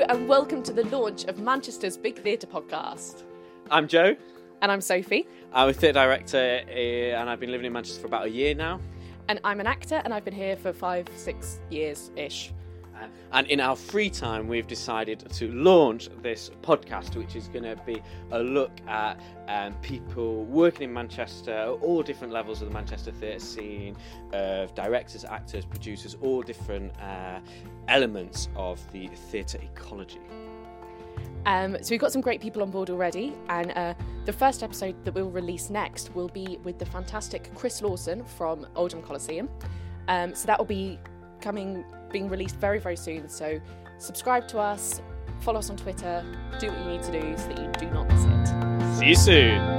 and welcome to the launch of Manchester's Big Theatre podcast. I'm Joe. And I'm Sophie. I'm a theatre director, uh, and I've been living in Manchester for about a year now. And I'm an actor, and I've been here for five, six years ish. And in our free time, we've decided to launch this podcast, which is going to be a look at um, people working in Manchester, all different levels of the Manchester theatre scene, of directors, actors, producers, all different uh, elements of the theatre ecology. Um, so we've got some great people on board already, and uh, the first episode that we'll release next will be with the fantastic Chris Lawson from Oldham Coliseum. Um, so that will be coming, being released very, very soon. So subscribe to us, follow us on Twitter, do what you need to do so that you do not miss it. See you soon.